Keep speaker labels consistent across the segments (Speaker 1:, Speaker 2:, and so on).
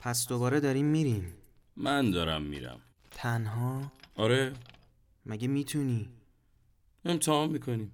Speaker 1: پس دوباره داریم میریم.
Speaker 2: من دارم میرم.
Speaker 1: تنها؟
Speaker 2: آره.
Speaker 1: مگه می‌تونی؟
Speaker 2: امتحان می‌کنیم.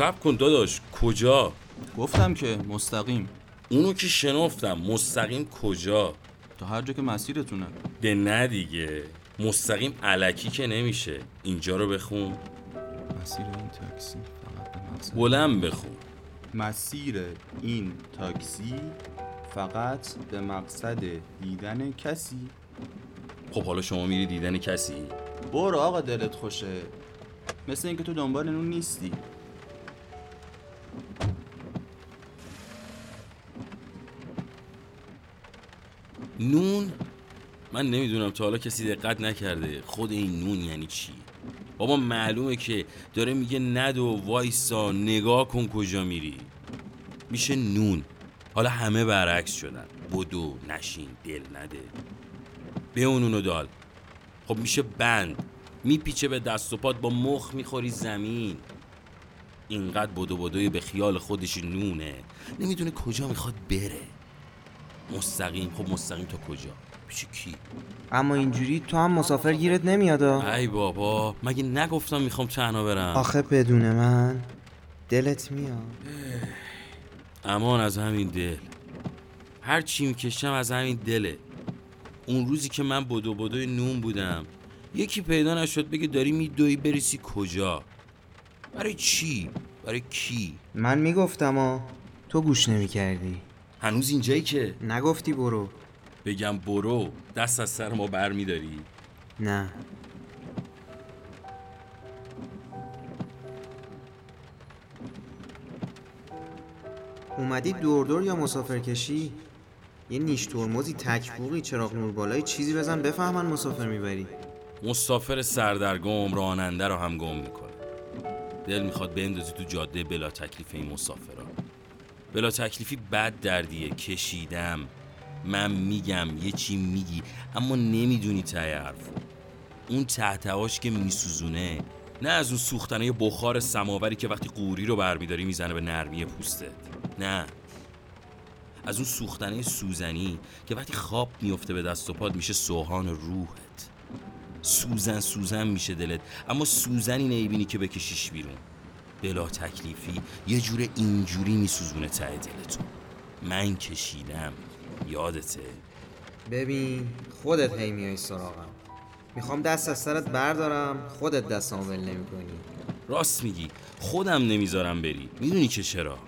Speaker 2: سب کن داداش. کجا؟
Speaker 3: گفتم که مستقیم.
Speaker 2: اونو که شنفتم مستقیم کجا؟
Speaker 3: تا هر جا که مسیرتونه.
Speaker 2: ده نه دیگه. مستقیم علکی که نمیشه. اینجا رو بخون.
Speaker 3: مسیر این تاکسی فقط به مقصد.
Speaker 2: بلند بخون.
Speaker 3: مسیر این تاکسی فقط به مقصد دیدن کسی.
Speaker 2: خب حالا شما میری دیدن کسی؟
Speaker 3: برو آقا دلت خوشه. مثل اینکه تو دنبال نون نیستی.
Speaker 2: نون؟ من نمی‌دونم تا حالا کسی دقت نکرده. خود این نون یعنی چی؟ بابا معلومه که داره میگه ندو وایسا نگاه کن کجا میری. میشه نون. حالا همه برعکس شدن. بدو نشین دل نده. به اونو دال خب میشه بند. میپیچه به دست و پات با مخ می‌خوری زمین. اینقدر بدو بدوی به خیال خودش نونه. نمی‌دونه کجا می‌خواد بره. مستقیم. خب مستقیم تا کجا؟ پیش کی؟
Speaker 1: اما اینجوری تو هم مسافر گیرت نمیاد.
Speaker 2: ای بابا مگه نگفتم می‌خوام تنها برم؟
Speaker 1: آخه بدون من دلت میاد.
Speaker 2: امان از همین دل. هر چی می‌کشم از همین دله. اون روزی که من بدو بدوی نون بودم. یکی پیدا نشد بگه داری میدوی بریسی کجا؟ برای چی؟ برای کی؟
Speaker 1: من می‌گفتم آ تو گوش نمی‌کردی.
Speaker 2: هنوز اینجایی که.
Speaker 1: نگفتی برو.
Speaker 2: بگم برو دست از سر ما بر میداری
Speaker 1: نه. اومدی دور دور یا مسافر کشی؟ یه نیش ترمزی تکبوقی چراغ نور بالای چیزی بزن بفهمن مسافر می‌بری.
Speaker 2: مسافر سردرگم راننده رو هم گم می‌کنه. دل می‌خواد بندازی تو جاده بلا تکلیف این مسافرا. بلا تکلیفی بد دردیه. کشیدم. من میگم یه چی میگی. اما نمی‌دونی ته حرفو اون تحتواش که میسوزونه. نه از اون سوختنه بخار سماوری که وقتی قوری رو برمیداری می‌زنه به نرمی پوستت. نه. از اون سوختنه سوزنی که وقتی خواب میفته به دست و پات میشه سوهان روحت. سوزن سوزن میشه دلت. اما سوزنی نمی‌بینی که بکشیش بیرون. بلا تکلیفی یه جور اینجوری میسوزونه ته دلتون. من کشیدم. یادته؟
Speaker 1: ببین خودت هی میای سراغم. می‌خوام دست از سرت بردارم خودت دستمو ول نمی‌کنی.
Speaker 2: راست میگی. خودم نمی‌ذارم بری. می‌دونی که چرا؟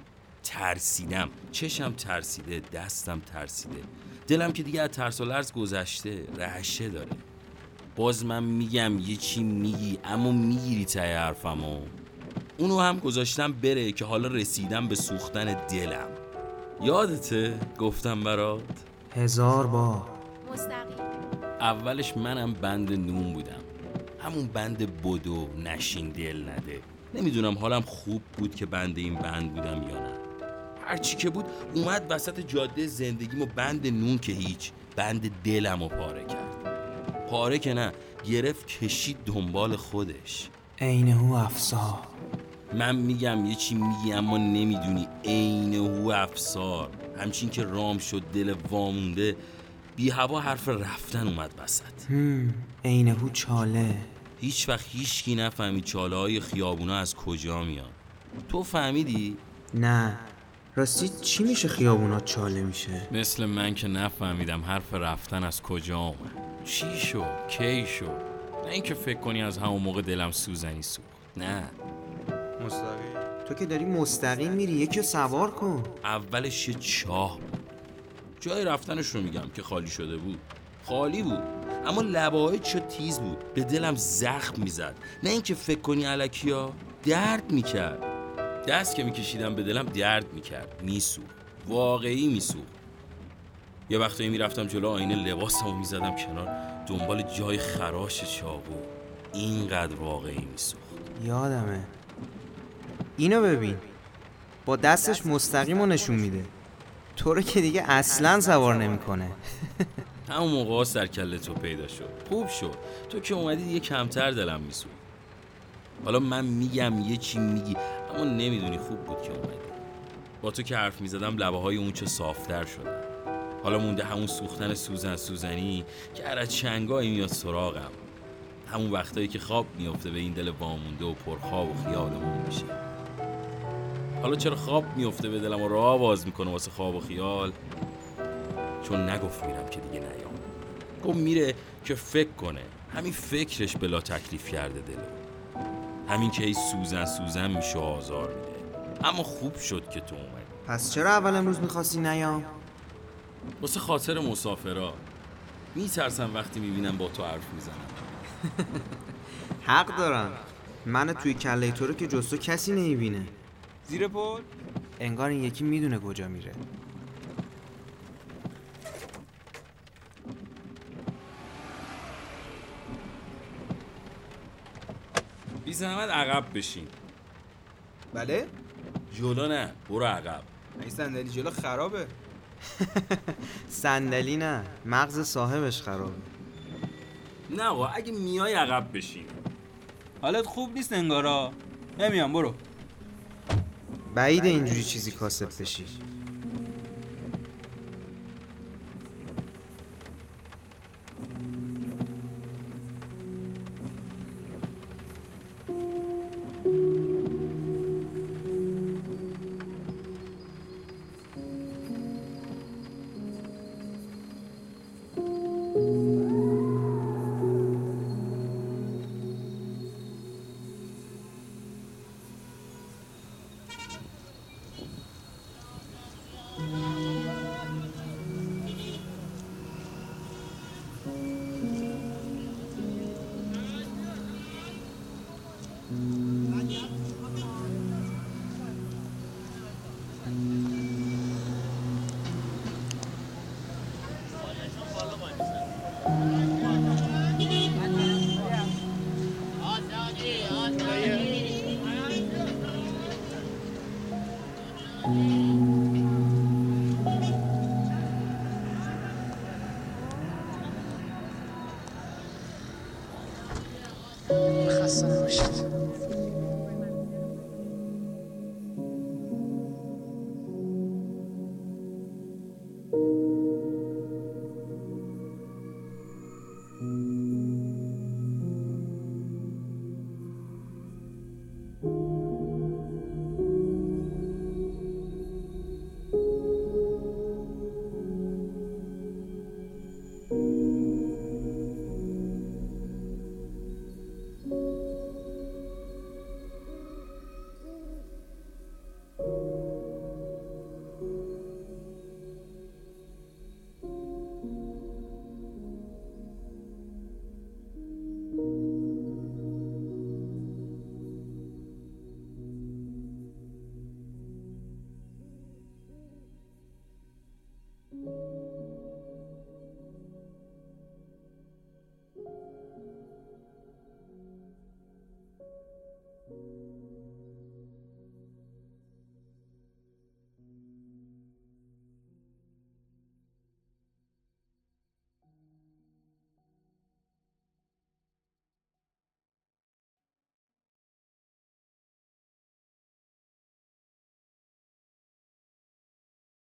Speaker 2: ترسیدم. چشم ترسیده دستم ترسیده. دلم که دیگه از ترس و لرز گذشته رعشه داره. باز من میگم یه چی میگی اما می‌گیری ته حرفمو. اونو هم گذاشتم بره که حالا رسیدم به سوختن دلم. یادته؟ گفتم برات.
Speaker 1: هزار بار.
Speaker 4: مستقیم.
Speaker 2: اولش منم بند نون بودم. همون بند بدو نشین دل نده. نمی‌دونم حالم خوب بود که بند این بند بودم یا نه. هرچی که بود اومد وسط جاده زندگیم و بند نون که هیچ بند دلم رو پاره کرد. پاره که نه گرفت کشید دنبال خودش.
Speaker 1: عینه افسار.
Speaker 2: من میگم یه چی میگی اما نمی‌دونی. عین هو افسار. همچین که رام شد دل وامونده بی هوا حرف رفتن اومد وسط.
Speaker 1: هم عینه چاله.
Speaker 2: هیچ وقت هیچکی نفهمید چاله های خیابونا از کجا میان. تو فهمیدی؟
Speaker 1: نه. راستی چی میشه خیابونات چاله میشه؟
Speaker 2: مثل من که نفهمیدم حرف رفتن از کجا اومد. چی شد؟ کی شد؟ نه اینکه فکر کنی از همون موقع دلم سوزنی سوخت. نه.
Speaker 1: مستقیم. تو که داری مستقیم میری یکی رو سوار کن.
Speaker 2: اولش یه چاه. بود جای رفتنش رو میگم که خالی شده بود. خالی بود. اما لباهای چه تیز بود. به دلم زخم می‌زد. نه اینکه فکر کنی علکیا درد می‌کرد. دست که میکشیدم به دلم درد می‌کرد. میسو واقعی میسو یه وقتایی می‌رفتم جلو آینه لباسمو می‌زدم کنار. دنبال جای خراش چاقو. اینقدر واقعی میسوخت.
Speaker 1: یادمه. اینو ببین. با دستش مستقیم رو نشون میده. تو رو که دیگه اصلا سوار نمی‌کنه.
Speaker 2: همون موقع سر کله تو پیدا شد. خوب شد. تو که اومدی دیگه کمتر دلم میسود حالا من میگم یه چی میگی اما نمی‌دونی خوب بود که اومدی. با تو که حرف می‌زدم لبه های اون چه صافتر شدن. حالا مونده همون سوختن سوزن سوزنی که از چنگایی میاد سراغم. همون وقتایی که خواب میفته به این دل وامونده و پرخواب و خیالمون میشه. حالا چرا خواب میفته به دلم و راه باز می‌کنه واسه خواب و خیال؟ چون نگفت میرم که دیگه نیام. گفت میره که فکر کنه. همین فکرش بلا تکلیف کرده دلو. همین که ای سوزن سوزن میشه و آزار میده. اما خوب شد که تو اومدی.
Speaker 1: پس چرا اول امروز می‌خواستی نیام؟
Speaker 2: واسه خاطر مسافرا. میترسم وقتی می‌بینم با تو حرف می‌زنم.
Speaker 1: حق دارم. من توی کله تو رو که جستو کسی نمی‌بینه.
Speaker 3: زیر پل؟
Speaker 1: انگار این یکی می‌دونه کجا میره.
Speaker 2: بی زحمت عقب بشین.
Speaker 3: بله؟
Speaker 2: جلو نه برو عقب.
Speaker 3: این صندلی جلو خرابه.
Speaker 1: صندلی نه مغز صاحبش خرابه.
Speaker 2: نه آقا اگه میای عقب بشین.
Speaker 3: حالت خوب نیست انگارا. نمیام برو.
Speaker 1: بعید اینجوری چیزی کاسب بشی.
Speaker 5: Mm-hmm.